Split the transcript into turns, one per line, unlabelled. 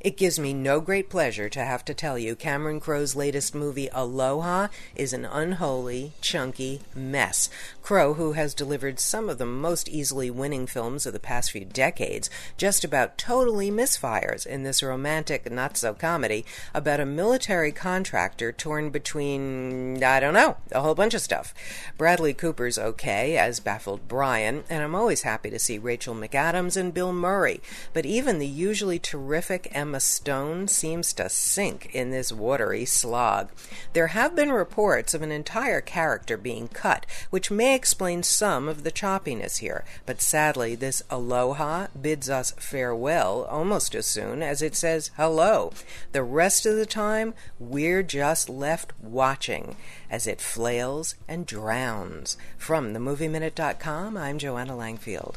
It gives me no great pleasure to have to tell you Cameron Crowe's latest movie, Aloha, is an unholy, chunky mess. Crowe, who has delivered some of the most easily winning films of the past few decades, just about totally misfires in this romantic, not so comedy about a military contractor torn between, I don't know, a whole bunch of stuff. Bradley Cooper's okay as baffled Brian, and I'm always happy to see Rachel McAdams and Bill Murray, but even the usually terrific Emma Emma Stone seems to sink in this watery slog. There have been reports of an entire character being cut, which may explain some of the choppiness here, but sadly, this aloha bids us farewell almost as soon as it says hello. The rest of the time, we're just left watching as it flails and drowns. From themovieminute.com, I'm Joanna Langfield.